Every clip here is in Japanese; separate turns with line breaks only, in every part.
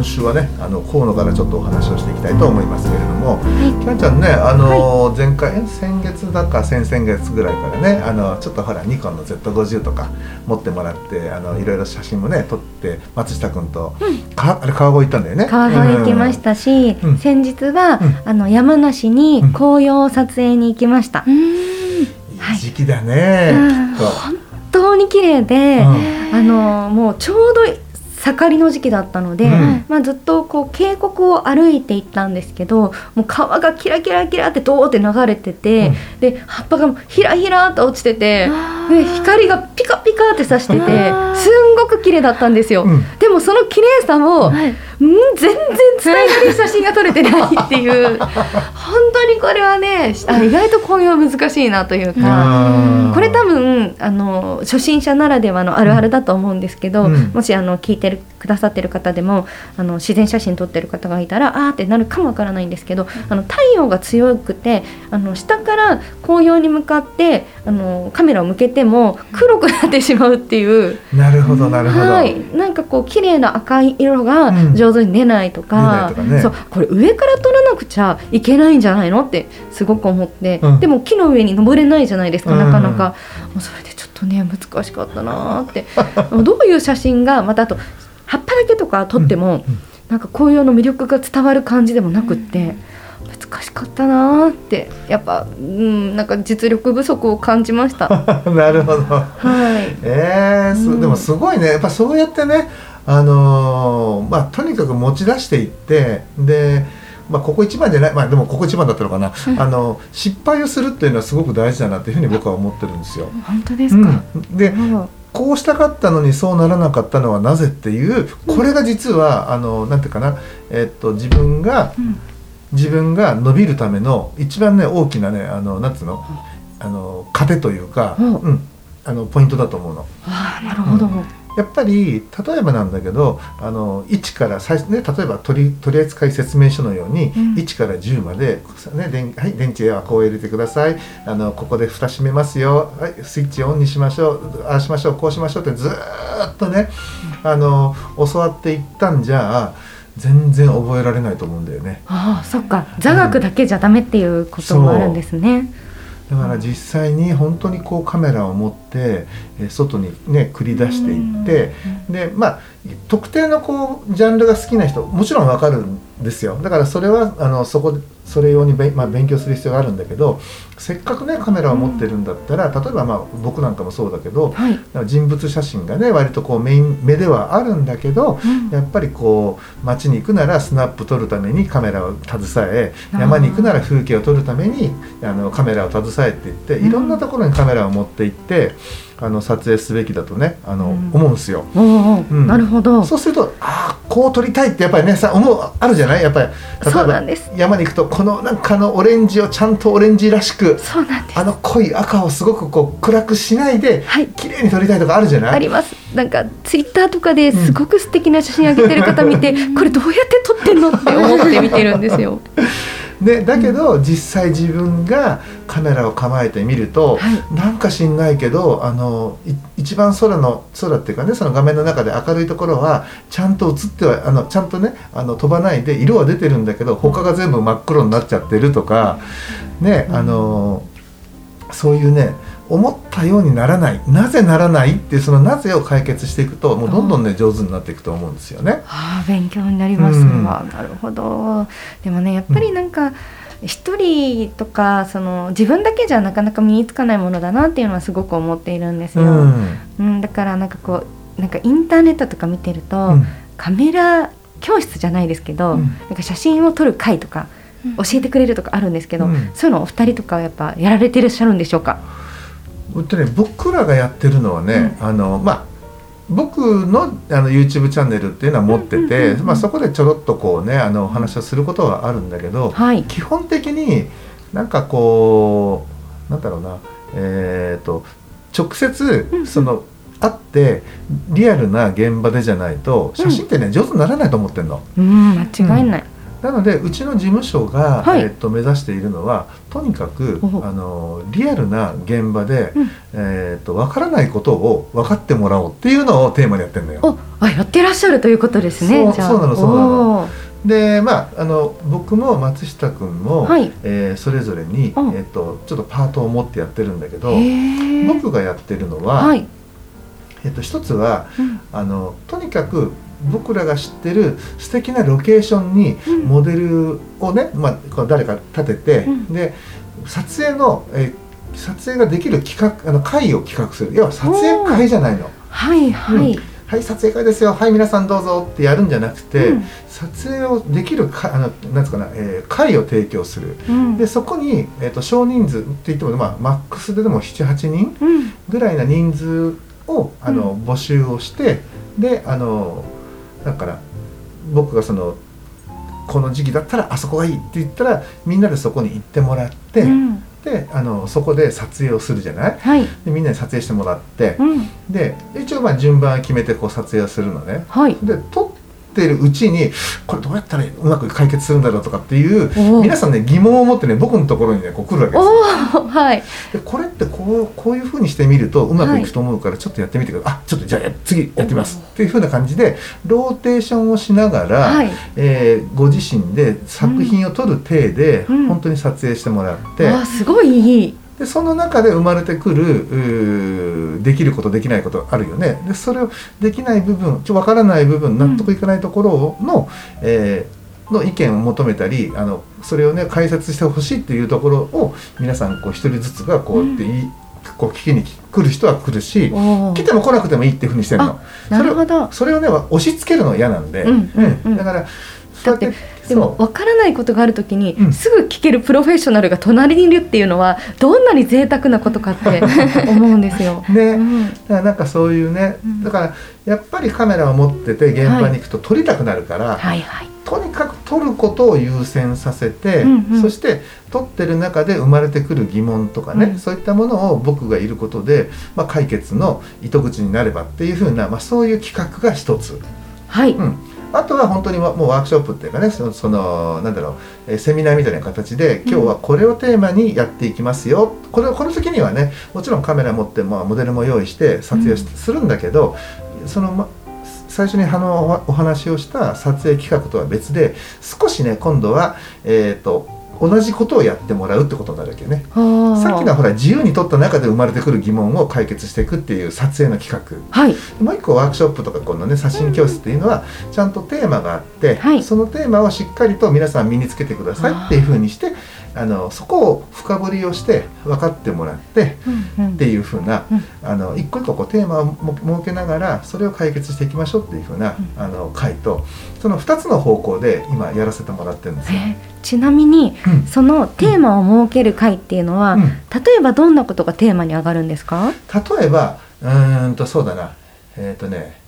今週はねあの河野からちょっとお話をしていきたいと思いますけれども、キャンちゃんねあの、前回え先月だか先々月ぐらいからねあのちょっとほらニコンの Z50 とか持ってもらってあのいろいろ写真もね撮って松下君と、かあれ川越行ったんだよね。
川越行きましたし、
うん。
先日は、
うん。
あの山梨に紅葉を撮影に行きました、
うん。
い。い時期だね、
うん。
きっと。
本当に綺麗で、
うん。
あのもうちょうど盛りの時期だったので、
うん。
まあ、ずっとこう渓谷を歩いていったんですけどもう川がキラキラキラってドーって流れてて、で葉っぱがもうひらひらって落ちててで光がピカピカってさしててすんごく綺麗だったんですよ。
うん。
でもその綺麗さを、
はい。
うん全然伝える写真が撮れてないっていう。本当にこれはねあ意外と紅葉難しいなというか。
うん
これ多分あの初心者ならではのあるあるだと思うんですけど、
うん。
もしあの聞いてるくださってる方でもあの自然写真撮ってる方がいたらあーってなるかもわからないんですけどあの太陽が強くてあの下から紅葉に向かってあのカメラを向けても黒くなってしまうっていう、
なるほどなるほど、
はい、なんかこう綺麗な赤い色が
うん。
上手に出ないとか,、
出ないとかね。
そう。これ上から撮らなくちゃいけないんじゃないのってすごく思って、
うん。
でも木の上に登れないじゃないですか、
うん。
なかなか。もうそれでちょっとね難しかったなーって。どういう写真がまたあと葉っぱだけとか撮っても、
うん
なんか紅葉の魅力が伝わる感じでもなくって。難しかったなーってやっぱうんなんか実力不足を感じました。
なるほど
はい。
えーす
うん
でもすごいねやっぱそうやってねあのーまあとにかく持ち出していってでまあここ一番じゃないまあでもここ一番だったのかな、あの失敗をするっていうのはすごく大事だなっていうふうに僕は思ってるんですよ。
本当ですか？
うん、で
うん
こうしたかったのにそうならなかったのはなぜっていうこれが実はあのなんていうかな、えっと自分が
うん。
自分が伸びるための一番ね大きなねあのなんつうのあの糧というか、
うん。
うん、あのポイントだと思うの。
ああなるほど。
やっぱり例えばなんだけどあの1から最初ね例えば取り取扱説明書のように、
うん。
1から10まで、ね電はい、電池はこう入れてください。あのここで蓋閉めますよ、はい、スイッチオンにしましょう。ああしましょう。こうしましょうってずーっとねあの教わっていったんじゃ全然覚えられないと思うんだよね。
ああそっか。座学だけじゃダメっていうこともあるんですね。
だから実際に本当にこうカメラを持ってえー外にね繰り出していってでまあ特定のこうジャンルが好きな人もちろんわかるんですよ。だからそれはあのそこそれ用にべ、まあ、勉強する必要があるんだけどせっかくねカメラを持ってるんだったら、例えばまあ僕なんかもそうだけど
はい。
人物写真がね割とこうメイン目ではあるんだけど
うん。
やっぱりこう街に行くならスナップ撮るためにカメラを携え山に行くなら風景を撮るためにあのカメラを携えって言って
うん。
いろんなところにカメラを持って行ってあの撮影すべきだとねあの、
うん。
思うんですよ。
おうおう
うん。
なるほど。
そうするとああこう撮りたいってやっぱりねさ思うあるじゃない？やっぱり例
そう
えば
なんです。
山に行くとこのなんかのオレンジをちゃんとオレンジらしく
そうなんです。
あの濃い赤をすごくこう暗くしないで
はい。
綺麗に撮りたいとかあるじゃない？
あります。なんかツイッターとかですごく素敵な写真上げてる方見て、これどうやって撮ってんのって思って見てるんですよ。
でだけど、実際自分がカメラを構えてみると、
はい。
なんか知んないけどあのい一番空の空っていうかねその画面の中で明るいところはちゃんと映ってはあのちゃんとねあの飛ばないで色は出てるんだけど他が全部真っ黒になっちゃってるとかねあのそういうね思ったようにならないなぜならないっていうそのなぜを解決していくともうどんどんね上手になっていくと思うんですよね。
ああ勉強になります。
うん。
わ、なるほど。でもねやっぱりなんか、一人とかその自分だけじゃなかなか身につかないものだなっていうのはすごく思っているんですよ。
うん。
うん、だからなんかこうなんかインターネットとか見てると、
うん。
カメラ教室じゃないですけど、
うん。
なんか写真を撮る会とか教えてくれるとかあるんですけど、
うん。
そういうのお二人とかはやっぱやられていらっしゃるんでしょうか？
ほんとね、僕らがやってるのはね、あのまあ僕のあの YouTube チャンネルっていうのは持ってて、
うんうんうんうん
まあ、そこでちょろっとこうねあのお話をすることはあるんだけど、
はい。
基本的になんかこうなんだろうなえっ、と直接
うん
その会ってリアルな現場でじゃないと写真ってね、上手にならないと思ってんの。
うん間違いない。
なのでうちの事務所が、
はい
えっと目指しているのはとにかく
お
あのリアルな現場で、
うん
えっと分からないことを分かってもらおうっていうのをテーマにやってるのよ。
おあやってらっしゃるということですね。
そうなのそうなのでまああの僕も松下君も、
はい。
えーそれぞれに、
うん
えっとちょっとパートを持ってやってるんだけど僕がやってるのは、
はい。
えっと一つは
うん
あのとにかく僕らが知ってる素敵なロケーションに
うん。
モデルをね、まあ、こう誰か立てて、
うん。
で撮影の、えー撮影ができる企画あの会を企画する。要は撮影会じゃないの。
はいはい。
はい撮影会ですよ。はい皆さんどうぞ。ってやるんじゃなくて、
うん。
撮影をできるかあのなんつうかな、えー会を提供する。
うん。
でそこに、えー、と少人数って言っても、まあ、マックスででも78人
うん。
ぐらいな人数をあの、
う
募集をしてであのだから僕がそのこの時期だったらあそこがいいって言ったらみんなでそこに行ってもらって、
うん
であのそこで撮影をするじゃない？
はい。
でみんなに撮影してもらって
う、ん
で一応まあ順番決めてこう撮影をするのね
はい。
で撮ってるうちにこれどうやったらうまく解決するんだろうとかっていう皆さんね疑問を持ってね僕のところにねこう来るわけですよ。
はい。
でこれってこうこういうふうにしてみるとうまくいくと思うからちょっとやってみてください、あちょっとじゃあや次やってみます。っていうふうな感じでローテーションをしながら、
はい。
えーご自身で作品を撮る体で
うん。
本当に撮影してもらって、
わあすごいいい。
でその中で生まれてくるできることできないことあるよね。でそれをできない部分ちょ分からない部分納得いかないところの、えーの意見を求めたりあのそれをね解説してほしいっていうところを皆さんこう一人ずつがこうやっていい、こう聞きに来る人は来るし来ても来なくてもいいっていうふうにしてるの。
なるほど。
それをね押し付けるのは嫌なんで、
うんうん。うん。
だから
だってでも分からないことがあるときに、
うん。
すぐ聞けるプロフェッショナルが隣にいるっていうのはどんなに贅沢なことかって 思うんですよ。
ね、
うん。
だからなんかそういうね、
うん。
だからやっぱりカメラを持ってて現場に行くと撮りたくなるから、
はいはい。
とにかく撮ることを優先させて、
うんうん。
そして撮ってる中で生まれてくる疑問とかね、
うん。
そういったものを僕がいることで、まあ、解決の糸口になればっていうふうな、まあ、そういう企画が一つ。
はい。
うんあとは本当にもうワークショップっていうかねそのそのなんだろうえーセミナーみたいな形で今日はこれをテーマにやっていきますよ、これこの時にはねもちろんカメラ持って、まあ、モデルも用意して撮影しするんだけど、その、ま、最初にあのおお話をした撮影企画とは別で少しね今度は、えー、と同じことをやってもらうってことになるわけよね。さっきのはほら自由に撮った中で生まれてくる疑問を解決していくっていう撮影の企画
はい。
もう一個ワークショップとかこのね写真教室っていうのはちゃんとテーマがあって、
はい
そのテーマをしっかりと皆さん身につけてくださいっていうふうにしてあのそこを深掘りをして分かってもらって
うん。うん
っていうふうな、
うん。
あの一個一個こうテーマをも設けながらそれを解決していきましょうっていうふうな、あの回とその2つの方向で今やらせてもらってるんですよ。
えーちなみに
うん。
そのテーマを設ける会っていうのは、
うん。
例えばどんなことがテーマに上がるんですか？
例えばうーんとそうだな。えっ、とね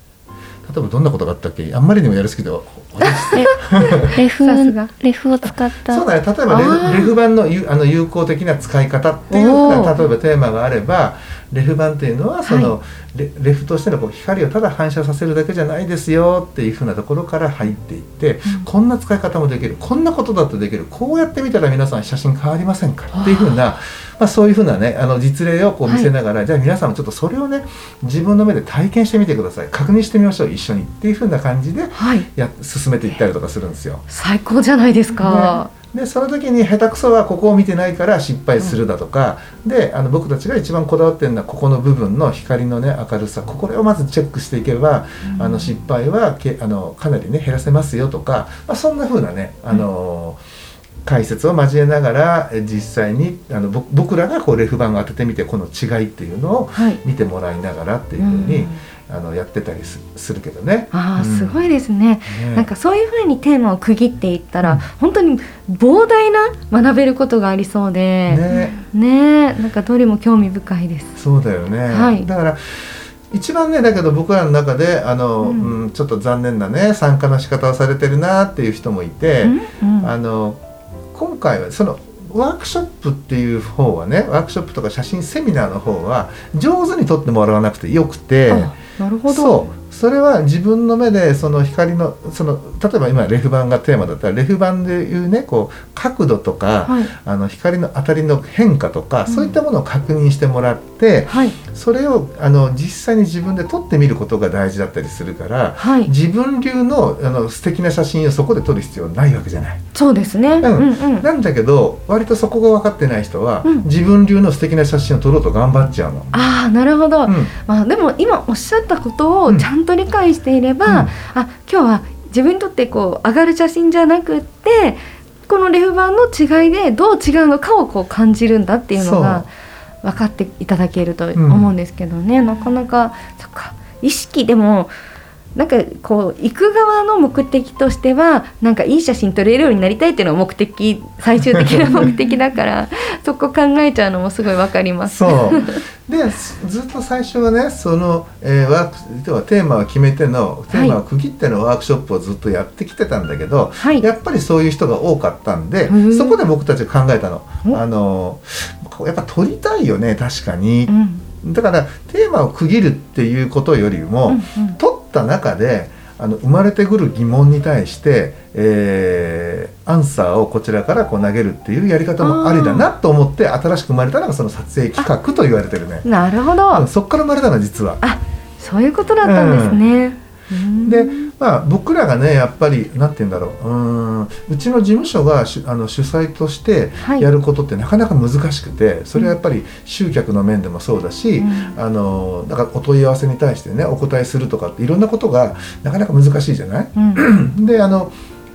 例えばどんなことがあったっけ？あんまりにもやりすぎて
レフ
さすが。
レフを使った。
そうだね例えばレフレフ板のゆあの有効的な使い方っていう例えばテーマがあればレフ板っていうのはその、レレフとしてのこう光をただ反射させるだけじゃないですよっていうふうなところから入っていって、こんな使い方もできる。こんなことだってできる。こうやってみたら皆さん写真変わりませんかっていうふうな、まあ、そういうふうなねあの実例をこう見せながら、じゃあ皆さんもちょっとそれをね自分の目で体験してみてください。確認してみましょう。一緒にっていうふうな感じで
はい。
や進めていったりとかするんですよ。
最高じゃないですか。
ね、でその時に下手くそはここを見てないから失敗するだとか、であの僕たちが一番こだわってるのはここの部分の光のね明るさこれをまずチェックしていけば、あの失敗はけあのかなりね減らせますよとか、まあ、そんな風なねあの、解説を交えながらえ実際にあのぼ僕らがこうレフ板を当ててみてこの違いっていうのを
はい。
見てもらいながらっていうふうに、あのやってたりすするけどね。
ああ
うん。
すごいですね、
ね。
なんかそういうふうにテーマを区切っていったら、
うん。
本当に膨大な学べることがありそうで。
ね。
ね。えなんかどれも興味深いです。
そうだよね、
はい。
だから一番ねだけど僕らの中であの、
う
うんんちょっと残念なね参加の仕方をされてるなっていう人もいて、
うんうん。
あの今回はそのワークショップっていう方はねワークショップとか写真セミナーの方は上手に撮ってもらわなくてよくて。
なるほど。
それは自分の目でその光のその例えば今レフ板がテーマだったらレフ板でいうねこう角度とか、
はい。
あの光の当たりの変化とか、
うん。
そういったものを確認してもらって
はい。
それをあの実際に自分で撮ってみることが大事だったりするから
はい。
自分流のあの素敵な写真をそこで撮る必要ないわけじゃない。
そうですね、うん。んうん。
なんだけど割とそこが分かってない人は、
うん。
自分流の素敵な写真を撮ろうと頑張っちゃうの。
ああなるほど、
うん。
まあ、でも今おっしゃったことをちゃんと理解していれば、
うん。
あ今日は自分にとってこう上がる写真じゃなくってこのレフ板の違いでどう違うのかをこう感じるんだっていうのが分かっていただけると思うんですけどね、なかなかそっか。意識でもなんかこう行く側の目的としてはなんかいい写真撮れるようになりたいっていうのが目的最終的な目的だから そこ考えちゃうのもすごい分かります。
そう。ですずっと最初はねその、えーワーク要はテーマを決めてのテーマを区切ってのワークショップをずっとやってきてたんだけど、
はい。
やっぱりそういう人が多かったんで
うん。
そこで僕たちが考えたの。
お。
あのやっぱ撮りたいよね確かに。
う、ん
だからテーマを区切るっていうことよりも、
うんうん
撮った中であの生まれてくる疑問に対して、えーアンサーをこちらからこう投げるっていうやり方もありだなと思って新しく生まれたのがその撮影企画と言われてるね。
なるほど、
うんそっから生まれたの実は。
そういうことだったんですね。うん
でまあ僕らがねやっぱりなんて言うんだろう。うーん。うちの事務所がしあの主催として
はい。
やることってなかなか難しくてそれはやっぱり集客の面でもそうだし、
うん。
あのだからお問い合わせに対してねお答えするとかっていろんなことがなかなか難しいじゃない？
うん。
であの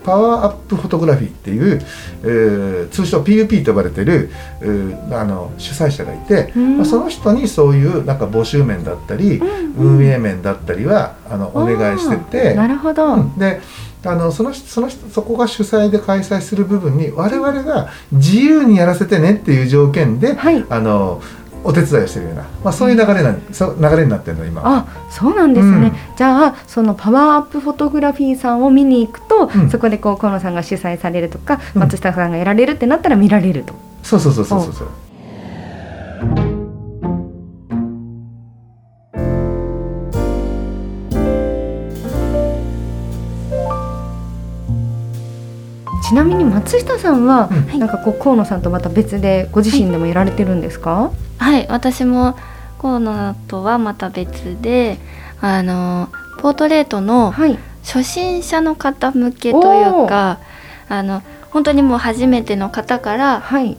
パワーアップフォトグラフィーっていう、えー通称 PUP と呼ばれてる、えーあの主催者がいて、
うん。
まあ、その人にそういうなんか募集面だったり、
うん
運営面だったりはあのお願いしてて
なるほど、
うん。であのその人その人そこが主催で開催する部分に我々が自由にやらせてねっていう条件で、
はい。
あのお手伝いをしてるような、まあ、そういう流れなん、そう流れになってるの今は。
あそうなんですね、
うん。
じゃあそのパワーアップフォトグラフィーさんを見に行くと、
うん。
そこでこう河野さんが主催されるとか、
うん。
松下さんがやられるってなったら見られると。
そうそうそうそうそう
松下さんは、
うん。
なんかこう河野さんとまた別でご自身でもやられてるんですか、
はい。私も河野とはまた別であのポートレートの
はい、
初心者の方向けというかあの本当にもう初めての方から
はい、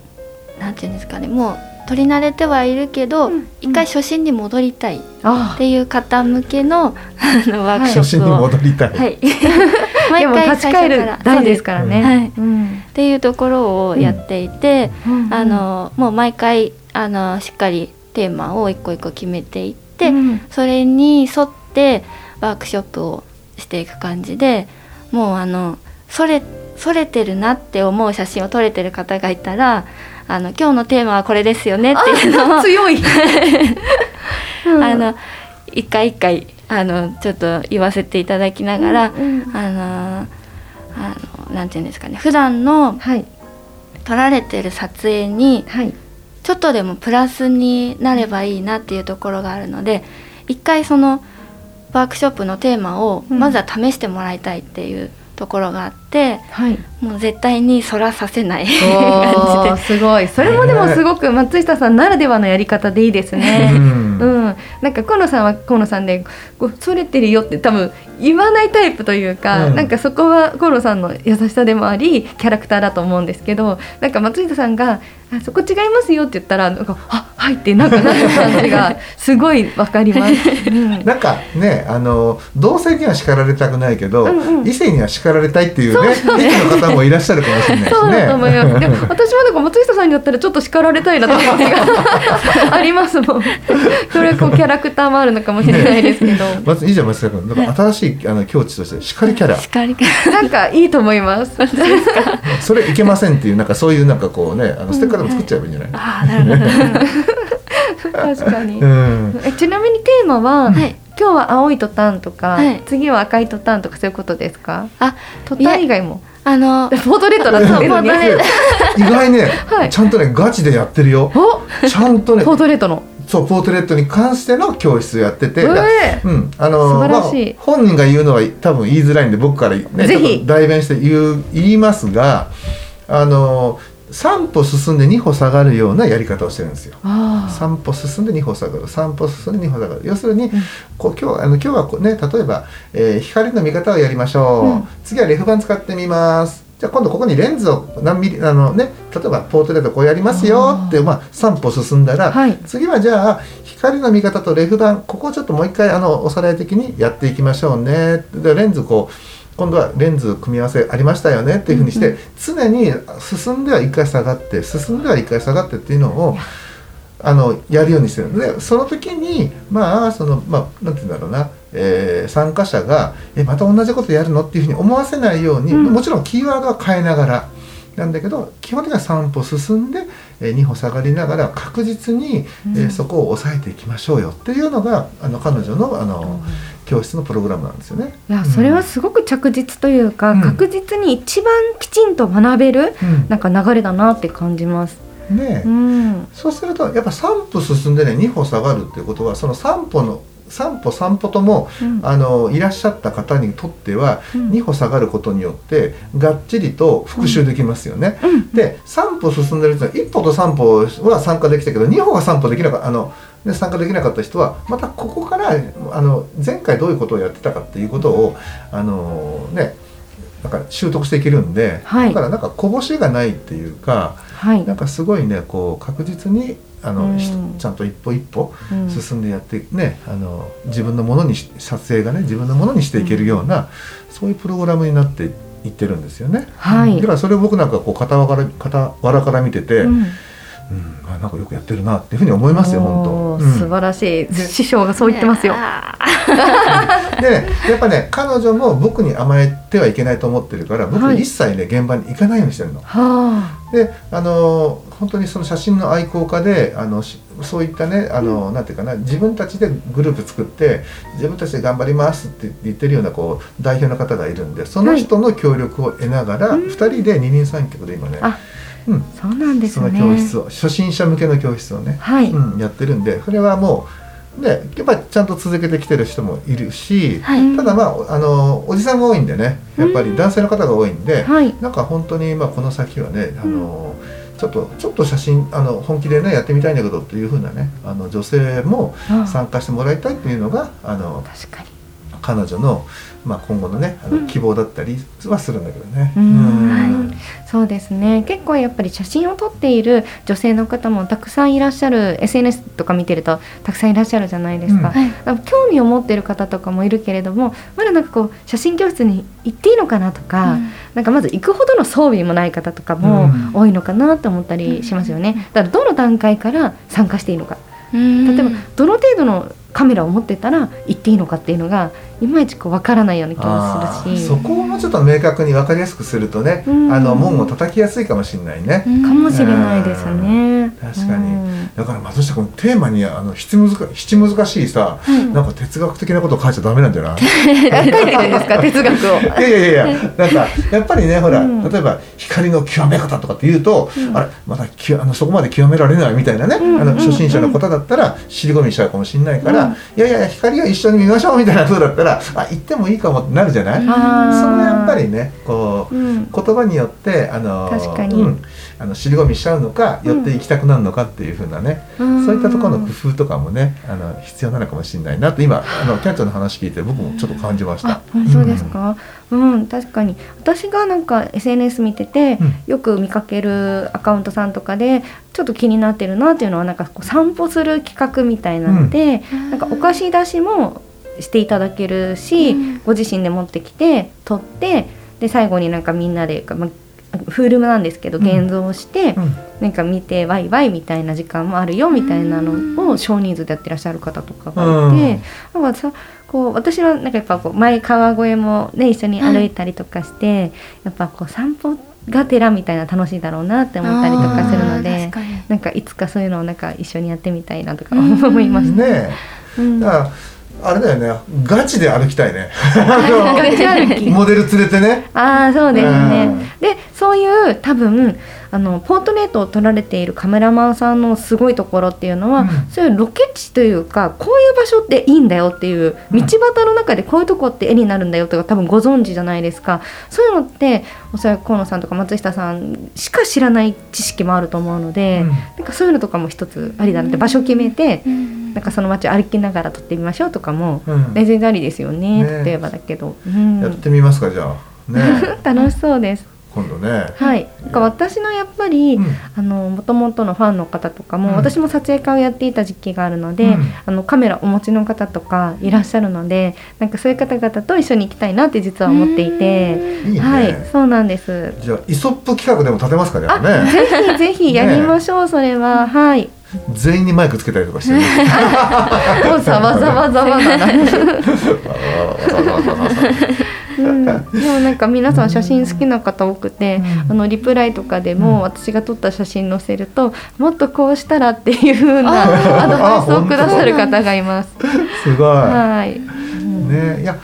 なんていうんですかねもう取り慣れてはいるけど、
うん
一回初心に戻りたいっ
あ
ていう方向けのあのワークショ
初心に
ップを、
戻りたい。
はい、
でも立ち返る大事ですからね。
はい。
うん。
っていうところをやっていて、
うん。
あのもう毎回あのしっかりテーマを一個一個決めていって、
うん。
それに沿ってワークショップをしていく感じでもうあのそれそれてるなって思う写真を撮れてる方がいたらあの今日のテーマはこれですよねっていうのを
強い。うん。
あの一回一回あのちょっと言わせていただきながら、
うん
あのあのなんていうんですかね。普段の
はい。
撮られてる撮影に
はい。
ちょっとでもプラスになればいいなっていうところがあるので一回そのワークショップのテーマを
うん。
まずは試してもらいたいっていうところがあって、
はい。
もう絶対にそらさせない。
お
感
ーすごい。それもでもすごく松下さんならではのやり方でいいですね。
うん
うん、なんか河野さんは河野さんでそれてるよって多分言わないタイプというか、
うん。
なんかそこは河野さんの優しさでもありキャラクターだと思うんですけどなんか松下さんが「あそこ違いますよ」って言ったらなんか「あははいってなんかなる感じがすごいわかります。う ん
なんかねあの同性には叱られたくないけど、
うんうん
異性には叱られたいっていうね意見の方もいらっしゃるかもしれないですね。
そうだと思います。でも私もなんか松下さんにだったらちょっと叱られたいなと思う気がありますもん。それこうキャラクターもあるのかもしれないですけど、
まずいいじゃん松下君。なんか新しいあの境地として叱りキャラ。
叱 り
なんかいいと思います。
それいけませんっていうなんかそういうなんかこうねあのステッカーでも作っちゃえばいいんじゃない？
ああなるほど
確かに
う。ん。
えちなみにテーマは、
はい
今日は青いトタンとか、
はい
次は赤いトタンとかそういうことですか？
あ
トタン以外も。
あの
ポートレートだったんですね。
ポートレー
意外ね、
はい
ちゃんとねガチでやってるよ。
お
ちゃんとね
ポートレートの。
そうポートレートに関しての教室やってて、
え
うん、あの
素晴らしい
まあ、本人が言うのは多分言いづらいんで僕からね代弁して言う言いますがあの3歩進んで2歩下がるようなやり方をしてるんですよ。
あ
3歩進んで2歩下がる。3歩進んで2歩下がる。要するに、こう今日あの今日はこうね例えば、えー光の見方をやりましょう、
うん。
次はレフ板使ってみます。じゃあ今度ここにレンズを何ミリあのね例えばポートレートこうやりますよ。ってまあ、3歩進んだら、
はい。
次はじゃあ光の見方とレフ板ここをちょっともう一回あのおさらい的にやっていきましょうね。でレンズこう今度はレンズ組み合わせありましたよねっていうふうにして、
うん
常に進んでは一回下がって進んでは一回下がってっていうのをあのやるようにしてるの。でその時にまあそのまあなんて言うんだろうな、えー参加者がえまた同じことやるのっていうふうに思わせないように、
うん。
もちろんキーワードは変えながらなんだけど基本的には3歩進んで、えー2歩下がりながら確実に、えそこを抑えていきましょうよ。っていうのがあの彼女のあの教室のプログラムなんですよね。
いやそれはすごく着実というか、
うん。
確実に一番きちんと学べる
うん。
なんか流れだなって感じます。
ね
うん。
そうするとやっぱ3歩進んでね2歩下がるっていうことはその3歩の3歩3歩とも
うん。
あのいらっしゃった方にとっては
うん。
2歩下がることによってがっちりと復習できますよね。
うん。
で3歩進んでる人は1歩と3歩は参加できたけど2歩が3歩できなかったあので参加できなかった人はまたここからあの前回どういうことをやってたかっていうことをあのねなんか習得していけるんで、
はい。
だからなんかこぼしがないっていうか
はい。
なんかすごいねこう確実にあの、
うん。
ひちゃんと一歩一歩
うん。
進んでやってね、あの自分のものにし撮影がね自分のものにしていけるような、そういうプログラムになっていってるんですよね。
はい。
だからそれを僕なんかこう傍ら傍らから見てて、うん。
うん。
あなんかよくやってるなっていうふうに思いますよ本当。うん。
素晴らしい。師匠がそう言ってますよ。
あ
でねやっぱね彼女も僕に甘えてはいけないと思ってるから僕
はい
一切ね現場に行かないようにしてるの。
は
であの本当にその写真の愛好家であのしそういったねあの、なんていうかな自分たちでグループ作って自分たちで頑張りますって言ってるようなこう代表の方がいるんでその人の協力を得ながら、
うん
2人で二人三脚で今ね、
あ
うん、
あ、そうなんです
その
ね。
教室を初心者向けの教室をね、
はい。
うん、やってるんでそれはもうでやっぱりちゃんと続けてきてる人もいるし、
はい
ただまああのおじさんが多いんでねやっぱり男性の方が多いんで、
はい。
なんか本当にまあこの先はね、あのちょっとちょっと写真あの本気でねやってみたいんだけどっていう風なねあの女性も
あ
参加してもらいたいっていうのがあの
確かに。
彼女の、まあ、今後のねあ
うん。
の希望だったりはするんだけどね。
うん。
うん。
そうですね。結構やっぱり写真を撮っている女性の方もたくさんいらっしゃる SNS とか見てるとたくさんいらっしゃるじゃないですか、
うん。
興味を持ってる方とかもいるけれどもまだなんかこう写真教室に行っていいのかなとか、
うん。
なんかまず行くほどの装備もない方とかも
うん。
多いのかなと思ったりしますよね、だからどの段階から参加していいのか。
うん。
例えばどの程度のカメラを持ってたら行っていいのかっていうのがいまいちこう分からないような気も
あ
するし。
ーそこをもうちょっと明確に分かりやすくするとね、
うん。
あの門を叩きやすいかもしれないね。
うん。
かもしれないですね。
確かに。
うん
だから松下君テーマにあの七難七難しいさ、
はい。
なんか哲学的なことを書いちゃダメなんじゃない？
書いてるんですか 哲学を。
いやいやいやなんかやっぱりねほら、
うん。
例えば光の極め方とかって言うと、
うん。
あれまだきあのそこまで極められないみたいなね、
うん。
あの初心者の方だったら尻込みしちゃうかもしれないから、
うん。
いやいや光を一緒に見ましょうみたいな風だったらあ行ってもいいかもってなるじゃない、
うん。
そのやっぱりねこう
うん。
言葉によってあの
確かに。
うん、あの尻込みしちゃうのか寄って行きたくなるのかっていう風なね、
うん。
そういったところの工夫とかもねあの必要なのかもしれないなと今あのキャンちゃんの話聞いて僕もちょっと感じました。
あ。本当ですか、うん確かに。私がなんか SNS 見てて、
うん。
よく見かけるアカウントさんとかでちょっと気になってるなっていうのはなんかこう散歩する企画みたいなので、なんかお菓子出しもしていただけるし、
うん。
ご自身で持ってきて取ってで最後になんかみんなで、まあ、フールムなんですけど
うん。
現像して、
うん。
なんか見てワイワイみたいな時間もあるよみたいなのを少人数でやってらっしゃる方とかがいて、なんかさこう私はなんかやっぱこう前川越もね一緒に歩いたりとかして、やっぱこう散歩がてらみたいな楽しいだろうなって思ったりとかするのでなんかいつかそういうのをなんか一緒にやってみたいなとか思いました。
ね
うん。
えだからあれだよね。ガチで歩きたいね。
ガチ歩き。
モデル連れてね。
ああそうですね。
うん。
でそういう多分あのポートレートを撮られているカメラマンさんのすごいところっていうのは、
うん。
そういうロケ地というかこういう場所っていいんだよっていう
うん。
道端の中でこういうとこって絵になるんだよとか多分ご存知じゃないですか。そういうのっておそらく河野さんとか松下さんしか知らない知識もあると思うので、
うん。
なんかそういうのとかも一つありだなって場所決めて、
うん
なんかその街歩きながら撮ってみましょうとかも、全然ありですよね。
ね。
例えばだけど、うん。
やってみますかじゃあ。ね。
楽しそうです。
今度ね。
はい、なんか私のやっぱり、
うん。
あの元々のファンの方とかも、
うん。
私も撮影会をやっていた時期があるので、
うん。
あのカメラお持ちの方とかいらっしゃるのでなんかそういう方々と一緒に行きたいなって実は思っていて、
いいね、
はい。そうなんです。
じゃあイソップ企画でも立てますかね。
ぜひぜひやりましょう、それは。はい。
全員にマイクつけたりとかしてね
もうざわざわざわだな。うん、でもなんか皆さん写真好きな方多くて、
うん
あのリプライとかで
うん
も私が撮った写真載せるともっとこうしたらっていう風な
あー
アドバイスをくださる方がいます。
すごい、
はい。うん
ねいや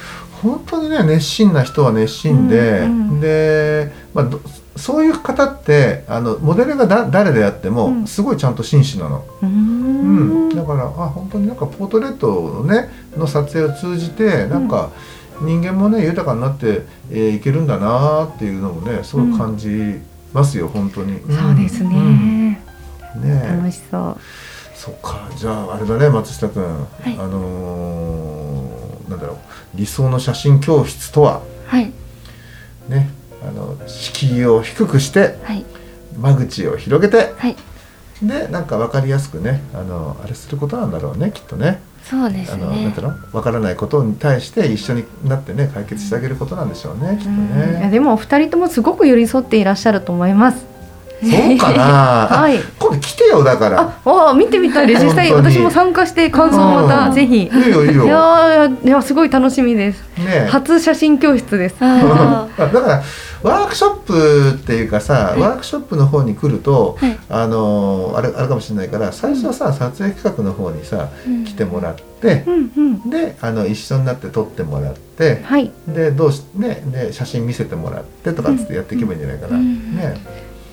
本当にね熱心な人は熱心で、
うんうん
で、まあ、どそういう方ってあのモデルがだ誰であっても、
うん。
すごいちゃんと真摯なの、
うー
うん。
ん
だからあ本当になんかポートレートのねの撮影を通じてなんか人間もね豊かになって、えーいけるんだなっていうのもねすごく感じますよ、本当に、ん。
そうですね。
うん。ね
楽しそう。
そうか。じゃああれだね松下君、
い。
あのーなんだろう。理想の写真教室とは。
はい。
ね。あの敷居を低くして
はい
間口を広げて
はい
でなんか分かりやすくねあのあれすることなんだろうねきっとね
そうです
あのなん
ね
ていうの？分からないことに対して一緒になってね解決してあげることなんでしょうねきっと
うんいや
ね。
でもお二人ともすごく寄り添っていらっしゃると思います。
そうかな、
はい
あ今度来てよだから。
あ、わあ見てみたいです。実際私も参加して感想をまた
うん
ぜひ。
いいよいいよ。
いやーいやすごい楽しみです。
ね
初写真教室です。
あ
だからワークショップっていうかさ、
い。
ワークショップの方に来ると、
はい。
あのあれあれかもしれないから最初はさ、撮影企画の方にさ
ー
来てもらって。であの一緒になって撮ってもらって、
はい。
でどうしねで写真見せてもらってとかっつってやっていけばいいんじゃないかな、
うん
ね。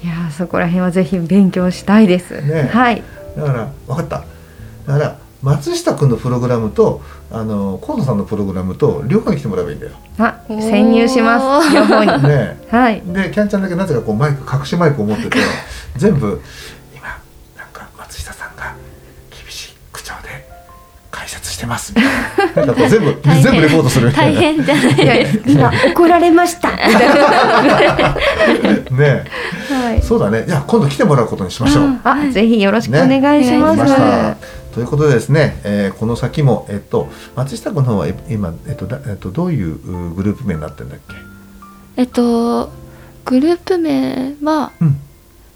いやーそこら辺はぜひ勉強したいです。
ね。
はい。
だから分かった。だから松下君のプログラムとあの河野さんのプログラムと両方に来てもらえばいいんだよ。
あ、潜入します。両方に。
ね
はい。
でキャンちゃんだけなぜかこうマイク隠しマイクを持ってて 全部今なんか松下さんが厳しい口調で解説してますみたいな なんかこう全部全部レポートするみた
大
いな
変じゃない
いや今怒られました。
ね
はい。
そうだねじゃあ今度来てもらうことにしましょう。
うん
あ、ぜひよろしくお願いしま。
すした。ということでですね、えーこの先も、えっと、松下君の方はえ今、えっとだえっと、どういううグループ名になってるんだっけ、
えっとグループ名は
うん、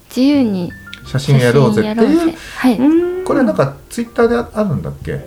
自由に
写真やろうぜ。っていう
ぜ。はい、
うん。
これなんかツイッターでああるんだっけ？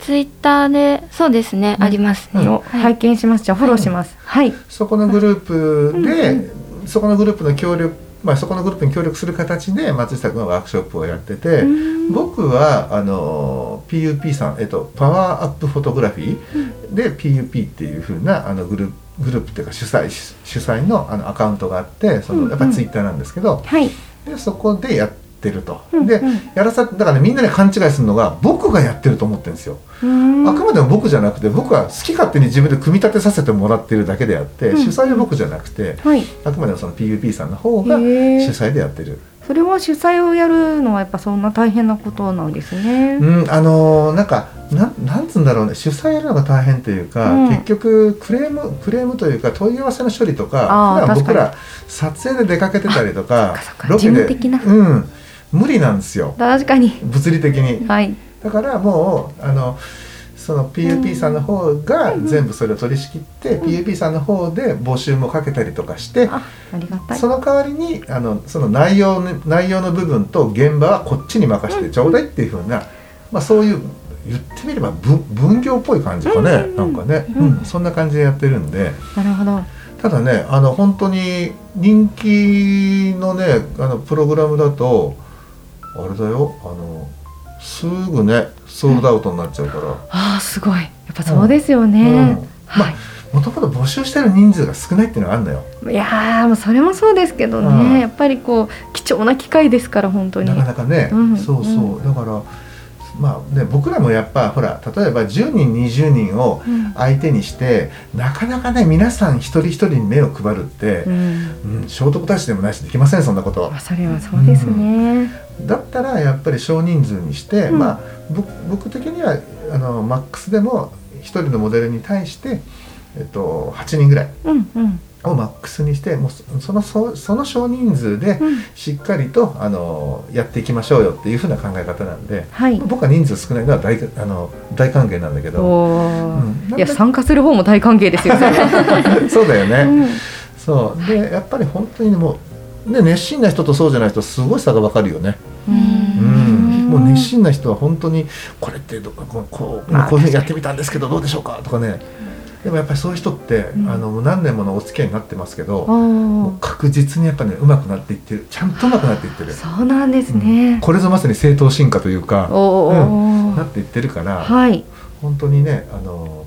ツイッターでそうですね、
うん。
ありますね、
を
はい。
拝見します。じゃあフォローします。はい。
そこのグループで、
うん。
そこのグループの協力、まあ、そこのグループに協力する形で松下君はワークショップをやってて、
うん。
僕はあの PUP さん、えっと、パワーアップフォトグラフィーで PUP っていう風なあのグループグループっていうか主催主主催のあのアカウントがあってそ
うんうん。
のやっぱりツイッターなんですけど、
はい。
でそこでやってると、
うん
で
うん。
やらさだからねみんなね勘違いするのが僕がやってると思ってるんですよ、
うん。
あくまでも僕じゃなくて僕は好き勝手に自分で組み立てさせてもらってるだけであって、
うん。
主催は僕じゃなくて
はい。
あくまでもその PUP さんの方が主催でやってる。
それは主催をやるのはやっぱそんな大変なことなんですね。
うん、あのーなんかなんなんつうんだろうね。主催やるのが大変というか、
うん。
結局クレームクレームというか問い合わせの処理とか普段僕
確
ら撮影で出かけてたりとかロケでうん無理なんですよ。
確かに。
物理的に。
はい。
だからもうあのその PUP さんの方が全部それを取り仕切って、PUP さんの方で募集もかけたりとかして、
あ、ありがたい。
その代わりにあのその内容の内容の部分と現場はこっちに任せてちょうだいっていうふうな、まあ、そういう言ってみれば分分業っぽい感じかね、
うん。
なんかね、
うん。
うん。そんな感じでやってるんで。
なるほど。
ただねあの本当に人気のねあのプログラムだとあれだよあのすぐねソールドアウトになっちゃうから。
ああ、すごい。やっぱそうですよね。
うん。ま
はい。
もともと募集してる人数が少ないっていうのがあるのよ。
いやーもうそれもそうですけどね、
うん。
やっぱりこう貴重な機会ですから本当に。
なかなかね、
うん。
そうそう、
う
だからまあね僕らもやっぱほら例えば10人20人を
うん。
相手にしてなかなかね皆さん一人一人に目を配るって
う、ん。
うん聖徳太子でもないしできませんそんなこと
まあ、それはそうですね、
だったらやっぱり少人数にして、
うん。
まあ僕僕的にはあのマックスでも一人のモデルに対して、えっと、8人ぐらい
うんうん。
をマックスにしてもうそそのそその少人数で
うん。
しっかりとあのやっていきましょうよっていうふうな考え方なんで、
はい。
僕は人数少ないのは大あの大歓迎なんだけど、
お
うん。
ーいや参加する方も大歓迎ですよ そ
うだよね、
うん。
そう。でやっぱり本当にもう、ね、熱心な人とそうじゃない人すごい差が分かるよね、
う
うん。
ん
もう熱心な人は本当にこれってどこうこう
まあ
こういうふうにやってみたんですけどどうでしょうかとかね。でもやっぱりそういう人って、
うん。
あの何年ものお付き合いになってますけど、確実にやっぱね上手くなっていってる。ちゃんと上手くなっていってる、
そうなんですね、
これぞまさに正当進化というか
おお、
なっていってるから、
はい。
本当にねあの、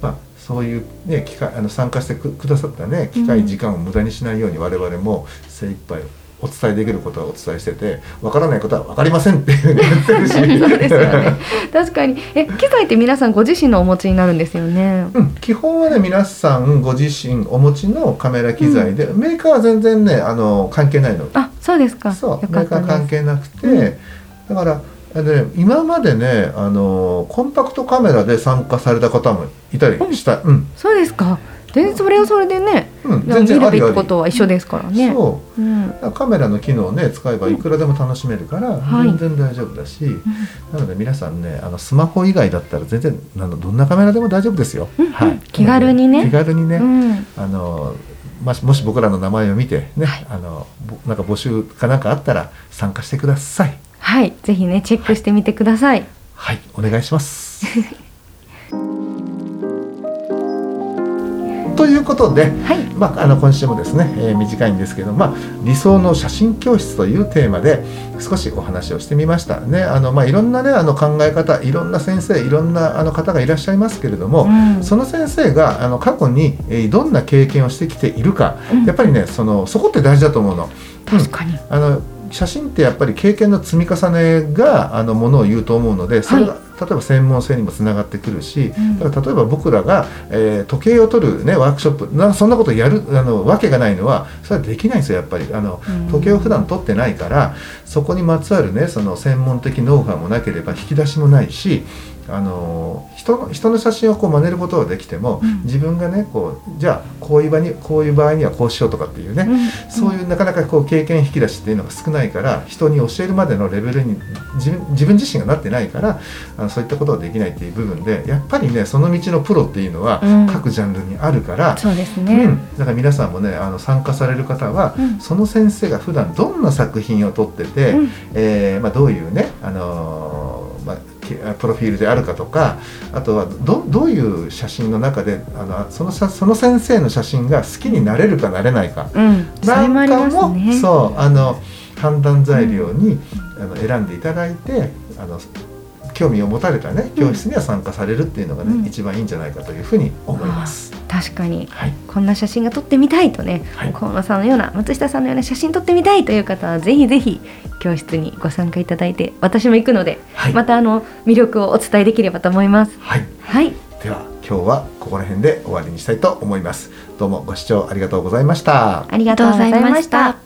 まあ、そういう、ね、機会あの参加してくくださったね機会、
うん。
時間を無駄にしないように我々も精一杯お伝えできることはお伝えしててわからないことは分かりませんっていうふうに言ってるし。
そうですよね。確かに。え機材って皆さんご自身のお持ちになるんですよね？
うん、基本はね皆さんご自身お持ちのカメラ機材で、メーカーは全然ねあの関係ないの。
あそうですか。
そう
よ
メーカー関係なくて、
うん。
だからあのね、今までねあのコンパクトカメラで参加された方もいたりした、うん。
そうですか全然それはそれでね
うん、
見
全然ありあり。
るべきことは一緒ですからね。
そう。
うん。
カメラの機能をね使えばいくらでも楽しめるから、
はい。
全然大丈夫だし、なので皆さんねあのスマホ以外だったら全然あのどんなカメラでも大丈夫ですよ、
うん
はい、
気軽にね。
気軽にね、
うん。
あのもしもし僕らの名前を見てね、
はい。
あのぼなんか募集かなんかあったら参加してください。
はい。ぜひねチェックしてみてください。
はい。お願いします ということで、
はい。
まあ、あの今週もですね、えー短いんですけど、まあ、理想の写真教室というテーマで少しお話をしてみました。ねあの、まあ、いろんなねあの考え方いろんな先生いろんなあの方がいらっしゃいますけれども、
うん。
その先生があの過去に、えーどんな経験をしてきているか、
うん。
やっぱりねそのそこって大事だと思うの。
確かに。
あの写真ってやっぱり経験の積み重ねがあのものを言うと思うのでそれが、例えば専門性にもつながってくるし、
うん。
だから例えば僕らが、えー時計を取る、ね、ワークショップなそんなことやるあのわけがないのはそれはできないんですよやっぱり。あの
うん。
時計を普段取ってないからそこにまつわるねその専門的ノウハウもなければ引き出しもないしあの人の人の写真をこう真似ることはできても、
うん。
自分がねこうじゃあこういう場にこういう場合にはこうしようとかっていうね、
うん。
そういうなかなかこう経験引き出しっていうのが少ないから人に教えるまでのレベルに自分自分自身がなってないからあのそういったことができないっていう部分でやっぱりねその道のプロっていうのは
うん。
各ジャンルにあるから、
そうです
う
ね
ん、だから皆さんもねあの参加される方は、
うん。
その先生が普段どんな作品を撮ってて、
うん。
えーまあ、どういうね、あのプロフィールであるかとかあとはどどういう写真の中であのそのさその先生の写真が好きになれるかなれないか。
うん
なんかも、そうあの判断材料に、あの選んでいただいてあの興味を持たれたね教室には参加されるっていうのがね、
うん
一番いいんじゃないかというふうに思います。
確かに
はい、
こんな写真が撮ってみたいとね、
はい
河野さんのような松下さんのような写真撮ってみたいという方はぜひぜひ教室にご参加いただいて私も行くので、
はい
またあの魅力をお伝えできればと思います。
はい、
はい、
では今日はここら辺で終わりにしたいと思います。どうもご視聴ありがとうございました。
ありがとうございました。